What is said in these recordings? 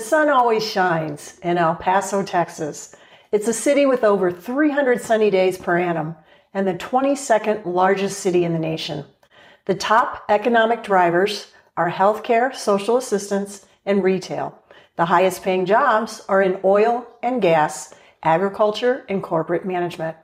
The sun always shines in El Paso, Texas. It's a city with over 300 sunny days per annum and the 22nd largest city in the nation. The top economic drivers are healthcare, social assistance, and retail. The highest paying jobs are in oil and gas, agriculture, and corporate management.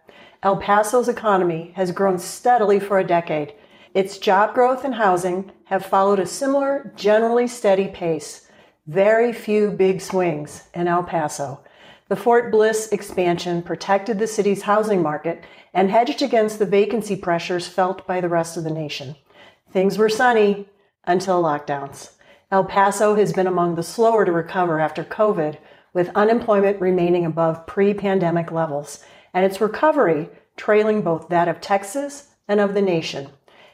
El Paso's economy has grown steadily for a decade. Its job growth and housing have followed a similar, generally steady pace. Very few big swings in El Paso. The Fort Bliss expansion protected the city's housing market and hedged against the vacancy pressures felt by the rest of the nation. Things were sunny until lockdowns. El Paso has been among the slower to recover after COVID, with unemployment remaining above pre pandemic levels, and its recovery trailing both that of Texas and of the nation.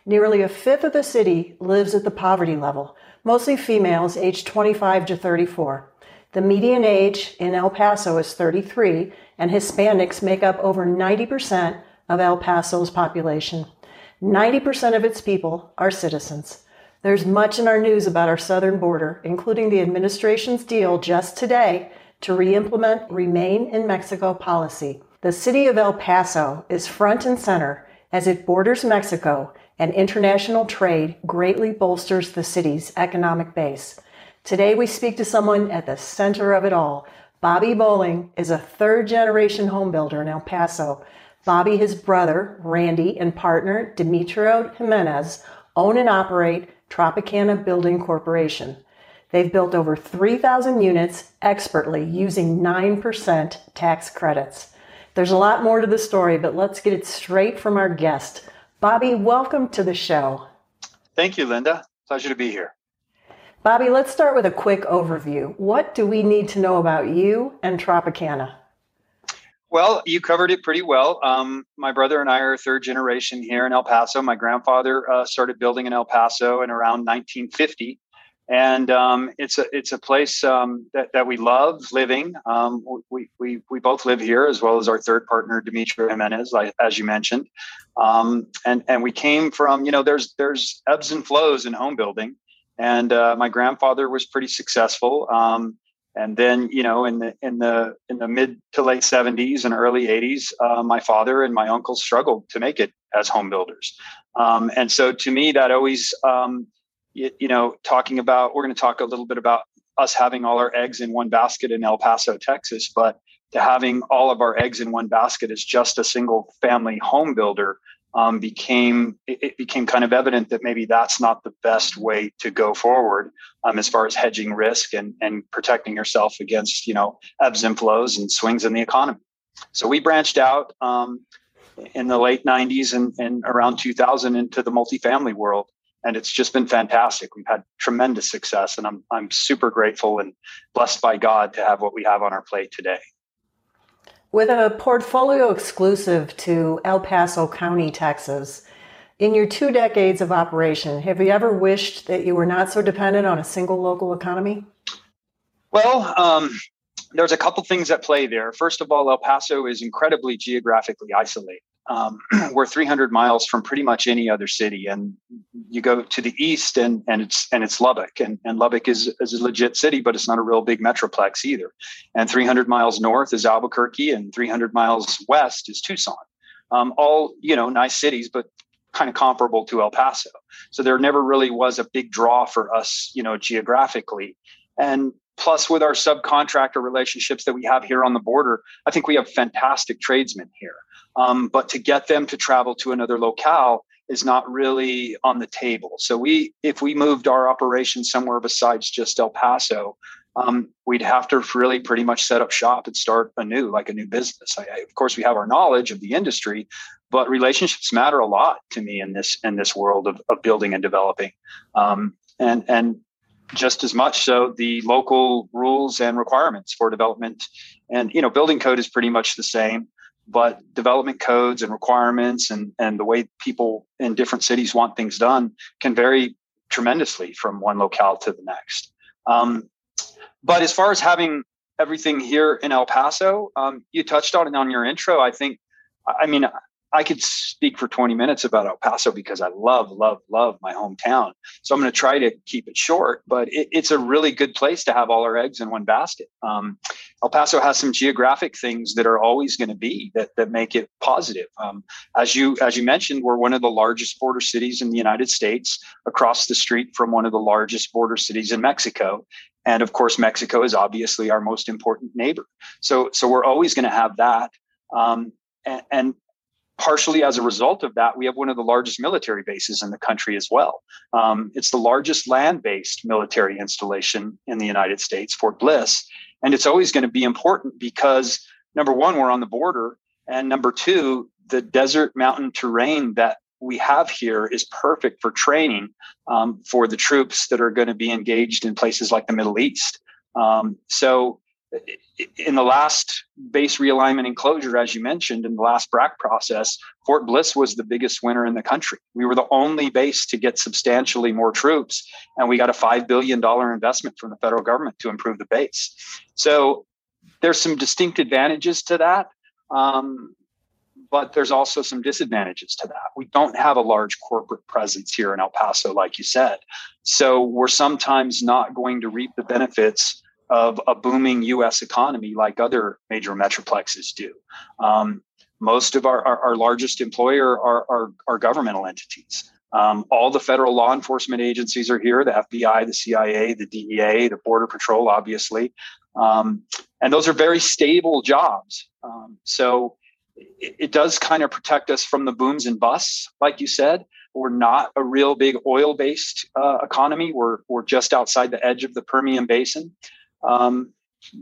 Nearly a fifth of the city lives at the poverty level, mostly females aged 25 to 34. The median age in El Paso is 33, and Hispanics make up over 90% of El Paso's population. 90% of its people are citizens. There's much in our news about our southern border, including the administration's deal just today to re-implement Remain in Mexico policy. The city of El Paso is front and center as it borders Mexico and international trade greatly bolsters the city's economic base. Today we speak to someone at the center of it all. Bobby Bowling is a third generation homebuilder in El Paso. Bobby, his brother, Randy, and partner, Demetrio Jimenez, own and operate Tropicana Building Corporation. They've built over 3,000 units expertly using 9% tax credits. There's a lot more to the story, but let's get it straight from our guest. Bobby, welcome to the show. Thank you, Linda. Pleasure to be here. Bobby, let's start with a quick overview. What do we need to know about you and Tropicana? Well, you covered it pretty well. Um, my brother and I are third generation here in El Paso. My grandfather uh, started building in El Paso in around 1950, and um, it's a it's a place um, that, that we love living. Um, we, we we both live here as well as our third partner Demetrio Jimenez, as you mentioned, um, and and we came from you know there's there's ebbs and flows in home building, and uh, my grandfather was pretty successful. Um, and then you know in the in the in the mid to late 70s and early 80s uh, my father and my uncle struggled to make it as home builders um, and so to me that always you, you, know talking about we're going to talk a little bit about us having all our eggs in one basket in el paso texas but to having all of our eggs in one basket as just a single family home builder um, became it became kind of evident that maybe that's not the best way to go forward um, as far as hedging risk and and protecting yourself against you know ebbs and flows and swings in the economy. So we branched out um, in the late 90s and, and around 2000 into the multifamily world. And it's just been fantastic. We've had tremendous success, and I'm I'm super grateful and blessed by God to have what we have on our plate today. With a portfolio exclusive to El Paso County, Texas, in your two decades of operation, have you ever wished that you were not so dependent on a single local economy? Well, um, there's a couple things at play there. First of all, El Paso is incredibly geographically isolated. Um, we're 300 miles from pretty much any other city, and you go to the east, and and it's and it's Lubbock, and, and Lubbock is, is a legit city, but it's not a real big metroplex either. And 300 miles north is Albuquerque, and 300 miles west is Tucson. Um, all you know, nice cities, but kind of comparable to El Paso. So there never really was a big draw for us, you know, geographically. And plus with our subcontractor relationships that we have here on the border i think we have fantastic tradesmen here. Um, but to get them to travel to another locale is not really on the table. So we if we moved our operation somewhere besides just el paso um, we'd have to really pretty much set up shop and start anew like a new business. I, I, of course we have our knowledge of the industry but relationships matter a lot to me in this in this world of, of building and developing. Um, and and just as much. So the local rules and requirements for development and you know building code is pretty much the same but development codes and requirements and and the way people in different cities want things done can vary tremendously from one locale to the next. Um, but as far as having everything here in el paso um, you touched on it on your intro. I think i mean I could speak for 20 minutes about El Paso because I love, love, love my hometown. So I'm going to try to keep it short, but it, it's a really good place to have all our eggs in one basket. Um, El Paso has some geographic things that are always going to be that, that make it positive. Um, as you as you mentioned, we're one of the largest border cities in the United States, across the street from one of the largest border cities in Mexico. And of course, Mexico is obviously our most important neighbor. So, so we're always going to have that. Um, and, and, partially as a result of that, we have one of the largest military bases in the country as well. Um, it's the largest land based military installation in the United States, Fort Bliss. And it's always going to be important because number one, we're on the border. And number two, the desert mountain terrain that we have here is perfect for training um, for the troops that are going to be engaged in places like the Middle East. Um, so, in the last base realignment and closure, as you mentioned, in the last BRAC process, Fort Bliss was the biggest winner in the country. We were the only base to get substantially more troops, and we got a $5 billion investment from the federal government to improve the base. So, there's some distinct advantages to that. Um, but there's also some disadvantages to that. We don't have a large corporate presence here in El Paso, like you said. So we're sometimes not going to reap the benefits of a booming US economy like other major metroplexes do. Um, most of our, our, our largest employer are, are, are governmental entities. Um, all the federal law enforcement agencies are here the FBI, the CIA, the DEA, the Border Patrol, obviously. Um, and those are very stable jobs. Um, so it, it does kind of protect us from the booms and busts, like you said. We're not a real big oil based uh, economy. We're, we're just outside the edge of the Permian Basin. Um,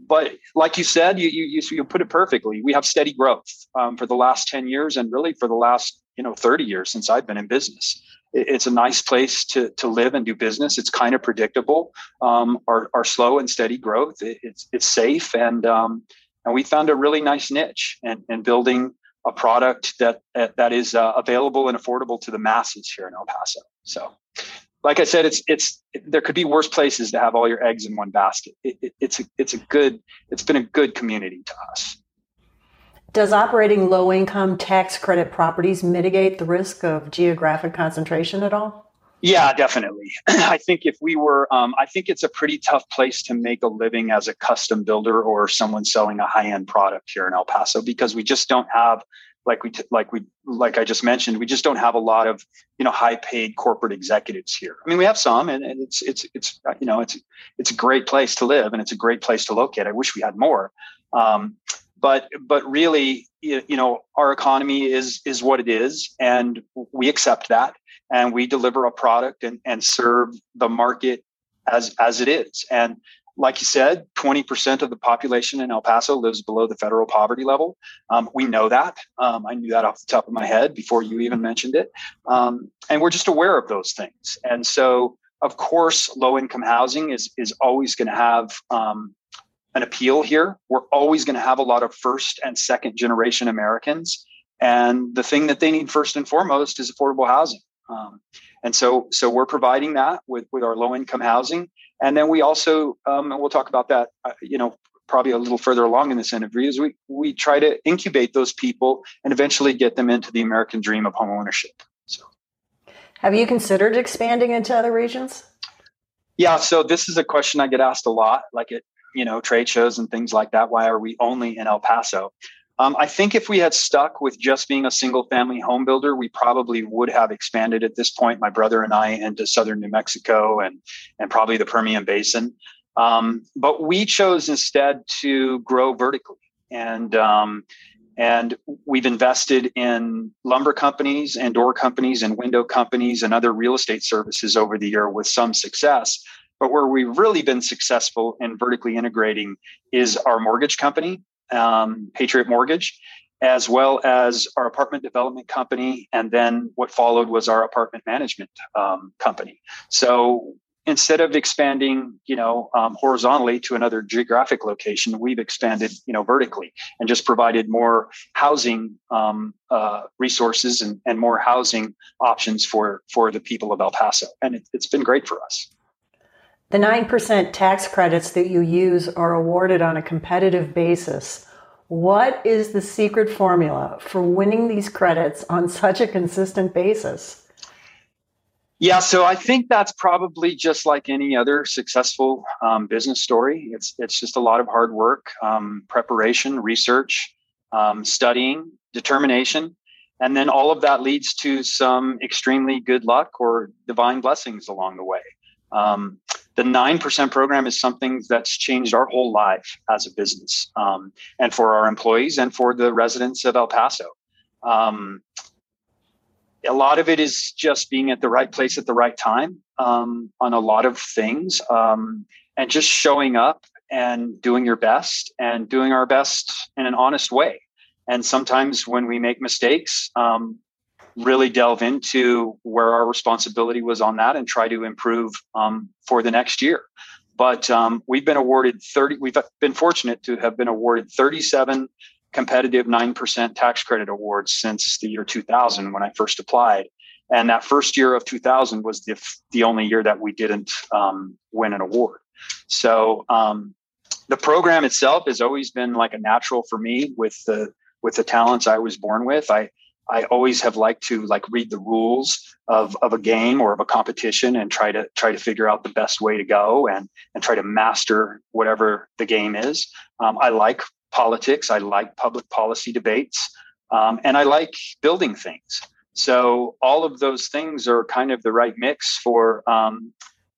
but like you said, you, you, you put it perfectly. We have steady growth um, for the last 10 years and really for the last you know 30 years since I've been in business. it's a nice place to, to live and do business. It's kind of predictable. Um, our, our slow and steady growth. It, it's, it's safe and um, and we found a really nice niche and, in building a product that that is uh, available and affordable to the masses here in El Paso. So, like I said, it's it's there could be worse places to have all your eggs in one basket. It, it, it's a it's a good it's been a good community to us. Does operating low income tax credit properties mitigate the risk of geographic concentration at all? Yeah, definitely. I think if we were, um, I think it's a pretty tough place to make a living as a custom builder or someone selling a high end product here in El Paso because we just don't have, like we, t- like we, like I just mentioned, we just don't have a lot of, you know, high paid corporate executives here. I mean, we have some, and, and it's, it's, it's, you know, it's, it's a great place to live and it's a great place to locate. I wish we had more. Um, but but really you know our economy is is what it is and we accept that and we deliver a product and, and serve the market as as it is and like you said 20% of the population in el paso lives below the federal poverty level um, we know that um, i knew that off the top of my head before you even mentioned it um, and we're just aware of those things and so of course low income housing is is always going to have um, an appeal here. We're always going to have a lot of first and second generation Americans. And the thing that they need first and foremost is affordable housing. Um, and so, so we're providing that with, with our low income housing. And then we also, um, and we'll talk about that, uh, you know, probably a little further along in this interview is we, we try to incubate those people and eventually get them into the American dream of home ownership. So have you considered expanding into other regions? Yeah, so this is a question I get asked a lot. Like it, you know trade shows and things like that why are we only in el paso um, i think if we had stuck with just being a single family home builder we probably would have expanded at this point my brother and i into southern new mexico and and probably the permian basin. Um, but we chose instead to grow vertically. And um, and we've invested in lumber companies and door companies and window companies and other real estate services over the year with some success. But where we've really been successful in vertically integrating is our mortgage company, um, Patriot Mortgage, as well as our apartment development company. And then what followed was our apartment management um, company. So instead of expanding, you know, um, horizontally to another geographic location, we've expanded, you know, vertically and just provided more housing um, uh, resources and, and more housing options for for the people of El Paso, and it, it's been great for us. The 9% tax credits that you use are awarded on a competitive basis. What is the secret formula for winning these credits on such a consistent basis? Yeah, so I think that's probably just like any other successful um, business story. It's it's just a lot of hard work, um, preparation, research, um, studying, determination, and then all of that leads to some extremely good luck or divine blessings along the way. Um, the 9% program is something that's changed our whole life as a business um, and for our employees and for the residents of El Paso. Um, a lot of it is just being at the right place at the right time um, on a lot of things um, and just showing up and doing your best and doing our best in an honest way. And sometimes when we make mistakes, um, really delve into where our responsibility was on that and try to improve um, for the next year. But um, we've been awarded 30, we've been fortunate to have been awarded 37 competitive 9% tax credit awards since the year 2000 when I first applied. And that first year of 2000 was the, the only year that we didn't um, win an award. So um, the program itself has always been like a natural for me with the with the talents I was born with. I I always have liked to like read the rules of, of a game or of a competition and try to try to figure out the best way to go and and try to master whatever the game is. Um, I like politics. I like public policy debates, um, and I like building things. So all of those things are kind of the right mix for um,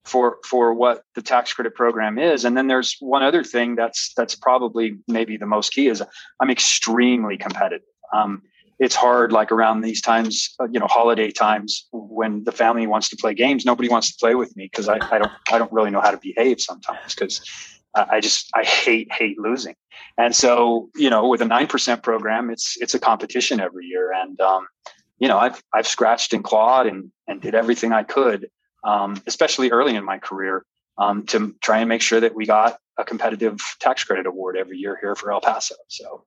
for for what the tax credit program is. And then there's one other thing that's that's probably maybe the most key is I'm extremely competitive. Um, it's hard like around these times uh, you know holiday times when the family wants to play games nobody wants to play with me because I, I don't i don't really know how to behave sometimes because I just I hate hate losing, and so you know with a nine percent program, it's it's a competition every year, and um, you know I've I've scratched and clawed and and did everything I could, um, especially early in my career, um, to try and make sure that we got a competitive tax credit award every year here for El Paso. So.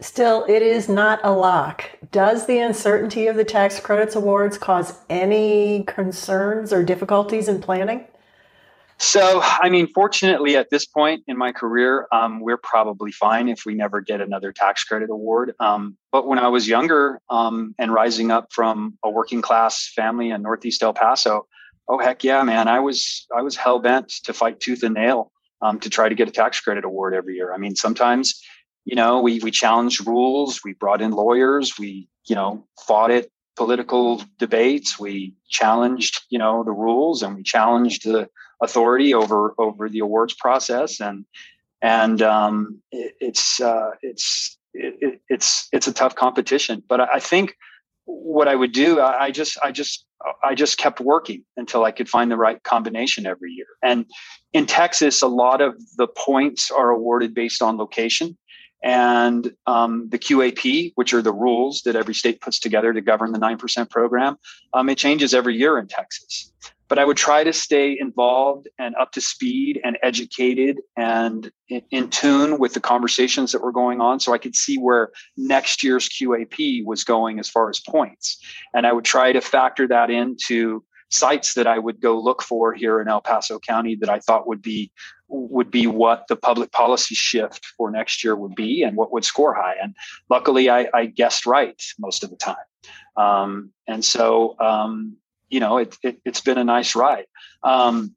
Still, it is not a lock. Does the uncertainty of the tax credits awards cause any concerns or difficulties in planning? So, I mean, fortunately, at this point in my career, um, we're probably fine if we never get another tax credit award. Um, but when I was younger um, and rising up from a working class family in Northeast El Paso, oh heck yeah, man, I was I was hell bent to fight tooth and nail um, to try to get a tax credit award every year. I mean, sometimes, you know, we we challenged rules, we brought in lawyers, we you know fought it political debates, we challenged you know the rules, and we challenged the authority over over the awards process, and and um, it, it's uh, it's it, it's it's a tough competition. But I think what I would do, I, I just I just I just kept working until I could find the right combination every year. And in Texas, a lot of the points are awarded based on location. And um, the QAP, which are the rules that every state puts together to govern the 9% program, um, it changes every year in Texas but I would try to stay involved and up to speed and educated and in, in, tune with the conversations that were going on so I could see where next year's QAP was going as far as points. And I would try to factor that into sites that I would go look for here in El Paso County that I thought would be would be what the public policy shift for next year would be and what would score high. And luckily I, I guessed right most of the time. Um, and so um, you know, it, it, has been a nice ride. Um,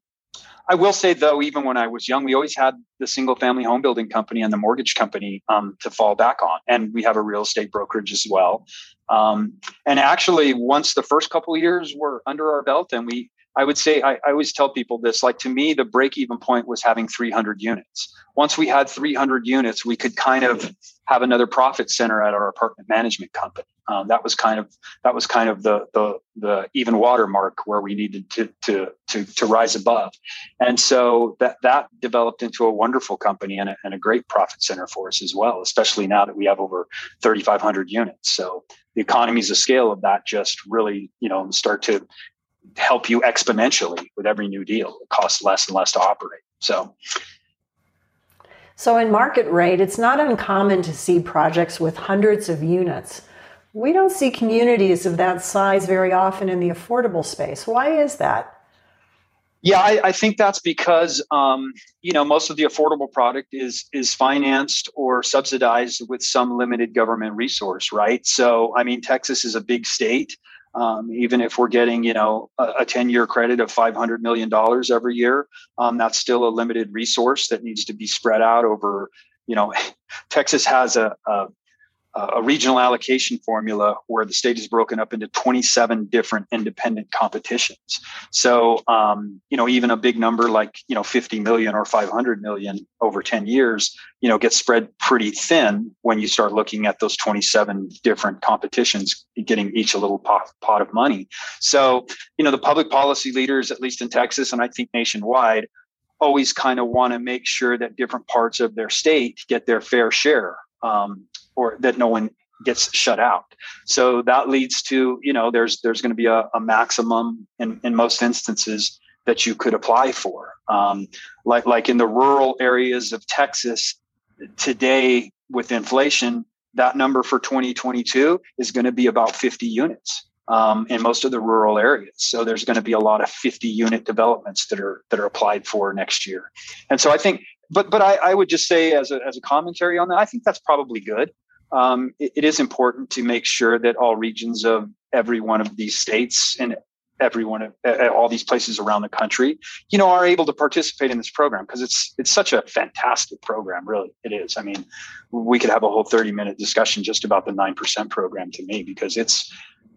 I will say though, even when I was young, we always had the single family home building company and the mortgage company um, to fall back on. And we have a real estate brokerage as well. Um, and actually, once the first couple years were under our belt and we I would say I, I, always tell people this like to me, the break even point was having 300 units. Once we had 300 units, we could kind of have another profit center at our apartment management company. Um, that was kind of that was kind of the the the even water mark where we needed to to to to rise above, and so that that developed into a wonderful company and a, and a great profit center for us as well. Especially now that we have over 3,500 units, so the economies of scale of that just really you know start to help you exponentially with every new deal. It costs less and less to operate. So, so in market rate, it's not uncommon to see projects with hundreds of units. We don't see communities of that size very often in the affordable space. Why is that? Yeah, I, I think that's because um, you know most of the affordable product is is financed or subsidized with some limited government resource, right? So, I mean, Texas is a big state. Um, even if we're getting, you know, a, 10 year credit of $500 million every year, um, that's still a limited resource that needs to be spread out over, you know, Texas has a, a, a regional allocation formula where the state is broken up into 27 different independent competitions. So, um, you know, even a big number like, you know, 50 million or 500 million over 10 years, you know, gets spread pretty thin when you start looking at those 27 different competitions getting each a little pot, pot of money. So, you know, the public policy leaders, at least in Texas and I think nationwide, always kind of want to make sure that different parts of their state get their fair share um, or that no one gets shut out. So that leads to, you know, there's there's going to be a, a, maximum in, in most instances that you could apply for. Um, like like in the rural areas of Texas today with inflation, that number for 2022 is going to be about 50 units. Um, in most of the rural areas. So there's going to be a lot of 50 unit developments that are that are applied for next year. And so I think, but but I, I would just say as a as a commentary on that, I think that's probably good um, it, it is important to make sure that all regions of every one of these states and every one of uh, all these places around the country, you know, are able to participate in this program because it's it's such a fantastic program. Really, it is. I mean, we could have a whole thirty minute discussion just about the nine percent program to me because it's.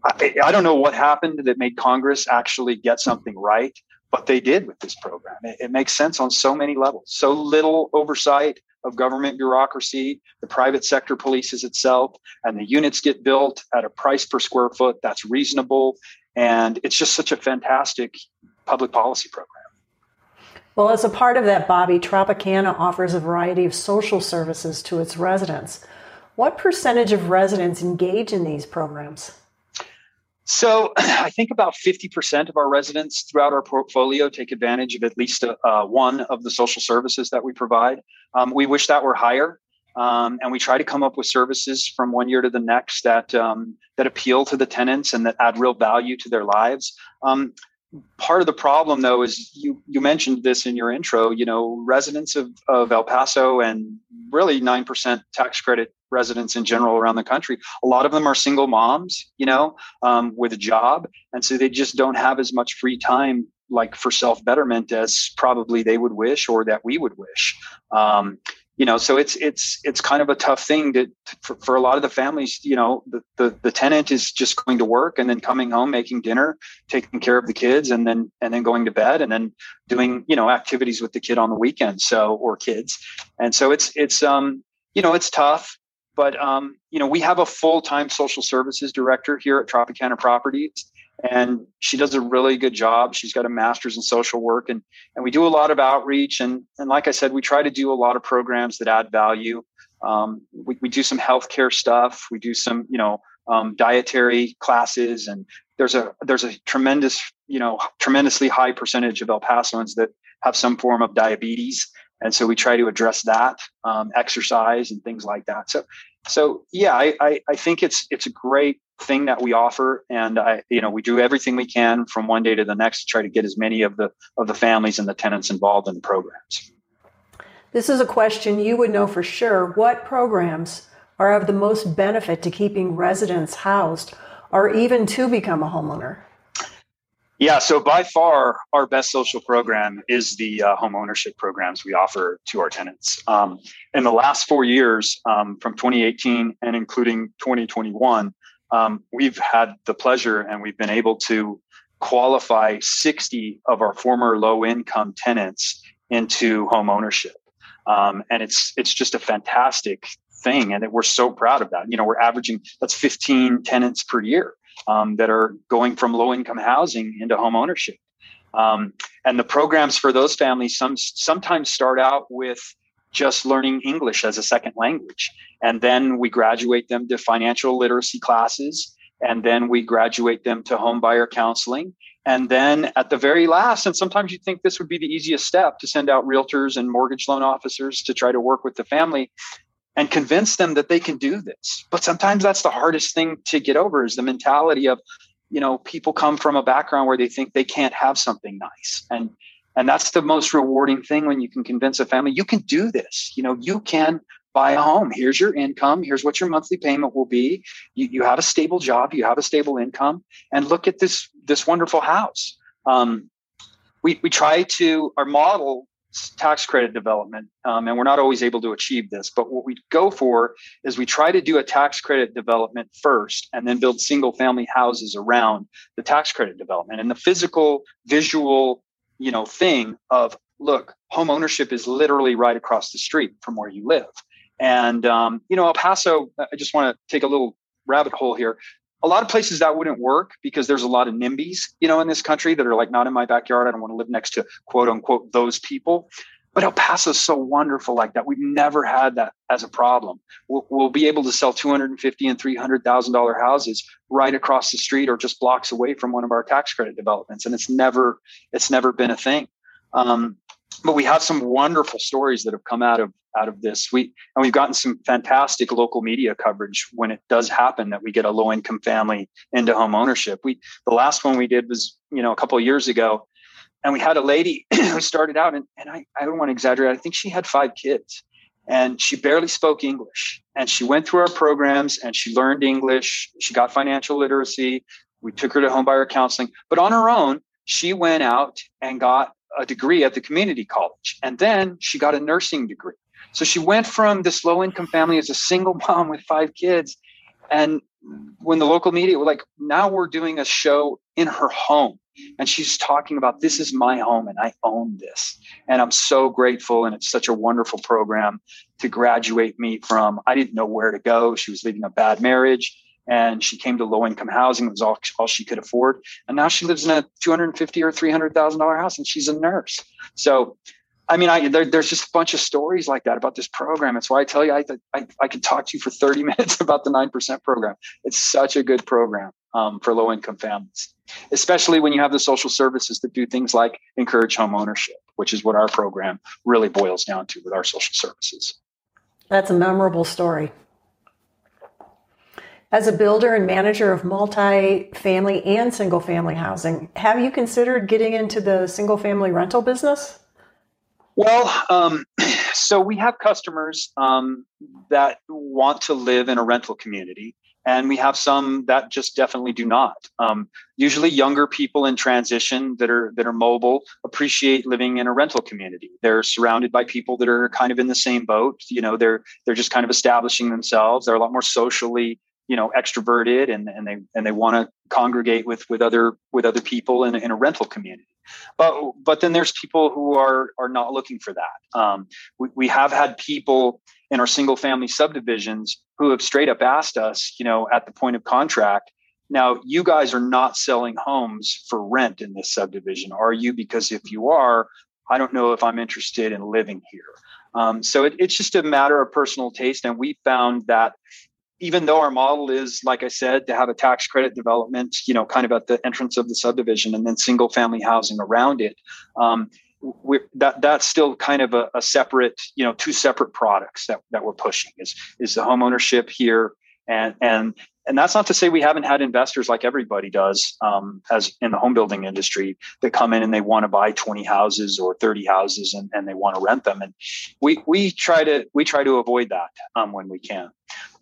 I, I, don't know what happened that made Congress actually get something right, but they did with this program. It, it makes sense on so many levels. So little oversight, of government bureaucracy. The private sector polices itself, and the units get built at a price per square foot that's reasonable. And it's just such a fantastic public policy program. Well, as a part of that, Bobby, Tropicana offers a variety of social services to its residents. What percentage of residents engage in these programs? So I think about 50% of our residents throughout our portfolio take advantage of at least a, uh, one of the social services that we provide. Um, we wish that were higher. Um, and we try to come up with services from one year to the next that um, that appeal to the tenants and that add real value to their lives. Um, part of the problem though is you you mentioned this in your intro you know residents of, of el paso and really 9% tax credit residents in general around the country. A lot of them are single moms you know um, with a job. And so they just don't have as much free time like for self betterment as probably they would wish or that we would wish. Um, you know so it's it's it's kind of a tough thing to, to for, for, a lot of the families you know the, the the tenant is just going to work and then coming home making dinner taking care of the kids and then and then going to bed and then doing you know activities with the kid on the weekend so or kids. And so it's it's um you know it's tough but um you know we have a full-time social services director here at tropicana properties and she does a really good job. She's got a master's in social work and and we do a lot of outreach and and like i said we try to do a lot of programs that add value. Um, we, we do some healthcare stuff. We do some you know um, dietary classes and there's a there's a tremendous you know tremendously high percentage of el pasoans that have some form of diabetes and so we try to address that um, exercise and things like that. So so yeah I, I, I think it's it's a great thing that we offer and i you know we do everything we can from one day to the next to try to get as many of the of the families and the tenants involved in the programs. This is a question you would know for sure. What programs are of the most benefit to keeping residents housed or even to become a homeowner? Yeah, so by far our best social program is the uh, home ownership programs we offer to our tenants. Um, in the last four years, um, from 2018 and including 2021, um, we've had the pleasure and we've been able to qualify 60 of our former low income tenants into home ownership. Um, and it's it's just a fantastic thing and we're so proud of that you know we're averaging that's 15 tenants per year um, that are going from low income housing into home ownership um, and the programs for those families some sometimes start out with just learning English as a second language. And then we graduate them to financial literacy classes. And then we graduate them to home buyer counseling. And then at the very last, and sometimes you think this would be the easiest step to send out realtors and mortgage loan officers to try to work with the family and convince them that they can do this. But sometimes that's the hardest thing to get over is the mentality of, you know, people come from a background where they think they can't have something nice. And And that's the most rewarding thing when you can convince a family you can do this. You know, you can buy a home. Here's your income. Here's what your monthly payment will be. You, you have a stable job. You have a stable income. And look at this this wonderful house. Um, we we try to our model tax credit development, um, and we're not always able to achieve this. But what we go for is we try to do a tax credit development first, and then build single family houses around the tax credit development. And the physical, visual, you know, thing of look, home ownership is literally right across the street from where you live. And um, you know, El Paso. I just want to take a little rabbit hole here. A lot of places that wouldn't work because there's a lot of NIMBYs, you know, in this country that are like not in my backyard. I don't want to live next to quote unquote those people. But El Paso is so wonderful like that. We've never had that as a problem. We'll, we'll be able to sell 250 and 300 thousand dollar houses right across the street or just blocks away from one of our tax credit developments, and it's never it's never been a thing. Um, but we have some wonderful stories that have come out of out of this. We and we've gotten some fantastic local media coverage when it does happen that we get a low income family into home ownership. We the last one we did was you know a couple of years ago, and we had a lady who started out and, and I, I don't want to exaggerate. I think she had five kids and she barely spoke English. And she went through our programs and she learned English. She got financial literacy. We took her to homebuyer counseling, but on her own, she went out and got a degree at the community college. And then she got a nursing degree. So she went from this low income family as a single mom with five kids. And when the local media were like, now we're doing a show in her home. And she's talking about this is my home and I own this. And I'm so grateful. And it's such a wonderful program to graduate me from. I didn't know where to go. She was leaving a bad marriage and she came to low income housing. It was all, all she could afford. And now she lives in a 250 or $300,000 house and she's a nurse. So, I mean, I, there, there's just a bunch of stories like that about this program. It's why I tell you, I, I, I could talk to you for 30 minutes about the 9% program. It's such a good program um, for low income families, especially when you have the social services that do things like encourage home ownership, which is what our program really boils down to with our social services. That's a memorable story. As a builder and manager of multi-family and single-family housing, have you considered getting into the single-family rental business? Well, um, so we have customers um, that want to live in a rental community, and we have some that just definitely do not. Um, usually, younger people in transition that are that are mobile appreciate living in a rental community. They're surrounded by people that are kind of in the same boat. You know, they're they're just kind of establishing themselves. They're a lot more socially you know extroverted and, and they and they want to congregate with with other with other people in, in a rental community. But but then there's people who are are not looking for that. Um, we, we have had people in our single family subdivisions who have straight up asked us you know at the point of contract now you guys are not selling homes for rent in this subdivision are you? Because if you are i don't know if i'm interested in living here. Um, so it, it's just a matter of personal taste and we found that even though our model is, like I said, to have a tax credit development, you know, kind of at the entrance of the subdivision and then single family housing around it, um, that that's still kind of a, a, separate, you know, two separate products that, that we're pushing is is the home ownership here. And and and that's not to say we haven't had investors like everybody does um, as in the home building industry that come in and they want to buy 20 houses or 30 houses and, and they want to rent them. And we we try to we try to avoid that um, when we can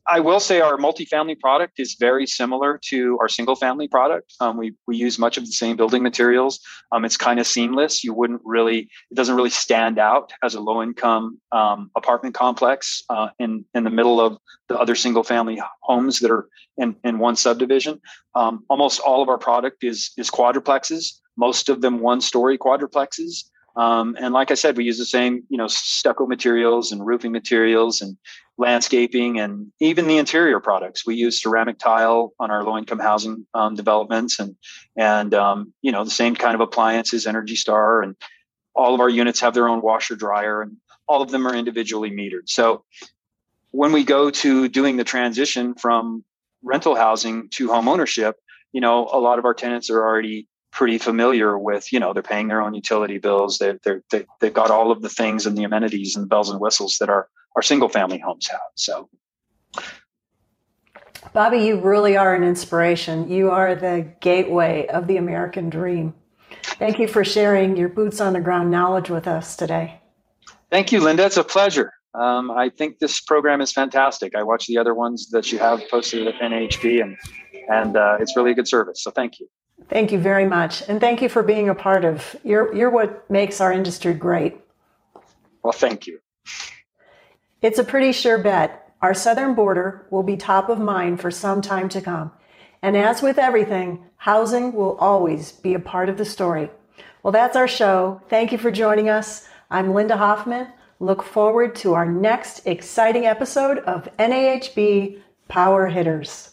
I will say our multifamily product is very similar to our single family product. Um, we, we use much of the same building materials. Um, it's kind of seamless. You wouldn't really, it doesn't really stand out as a low income um, apartment complex uh, in, in the middle of the other single family homes that are in, in one subdivision. Um, almost all of our product is, is quadruplexes, most of them one story quadruplexes. Um, and like I said, we use the same, you know, stucco materials and roofing materials and landscaping and even the interior products. We use ceramic tile on our low-income housing um, developments and and um, you know the same kind of appliances, Energy Star, and all of our units have their own washer dryer, and all of them are individually metered. So when we go to doing the transition from rental housing to home ownership, you know, a lot of our tenants are already pretty familiar with you know they're paying their own utility bills they're, they're, they, they've got all of the things and the amenities and the bells and whistles that our, our single family homes have so bobby you really are an inspiration you are the gateway of the american dream Thank you for sharing your boots on the ground knowledge with us today. Thank you, Linda. It's a pleasure. Um, I think this program is fantastic. I watch the other ones that you have posted at NAHB, and and uh, it's really a good service. So thank you. Thank you very much, and thank you for being a part of. You're you're what makes our industry great. Well, thank you. It's a pretty sure bet. Our southern border will be top of mind for some time to come. And as with everything, housing will always be a part of the story. Well, that's our show. Thank you for joining us. I'm Linda Hoffman. Look forward to our next exciting episode of NAHB Power Hitters.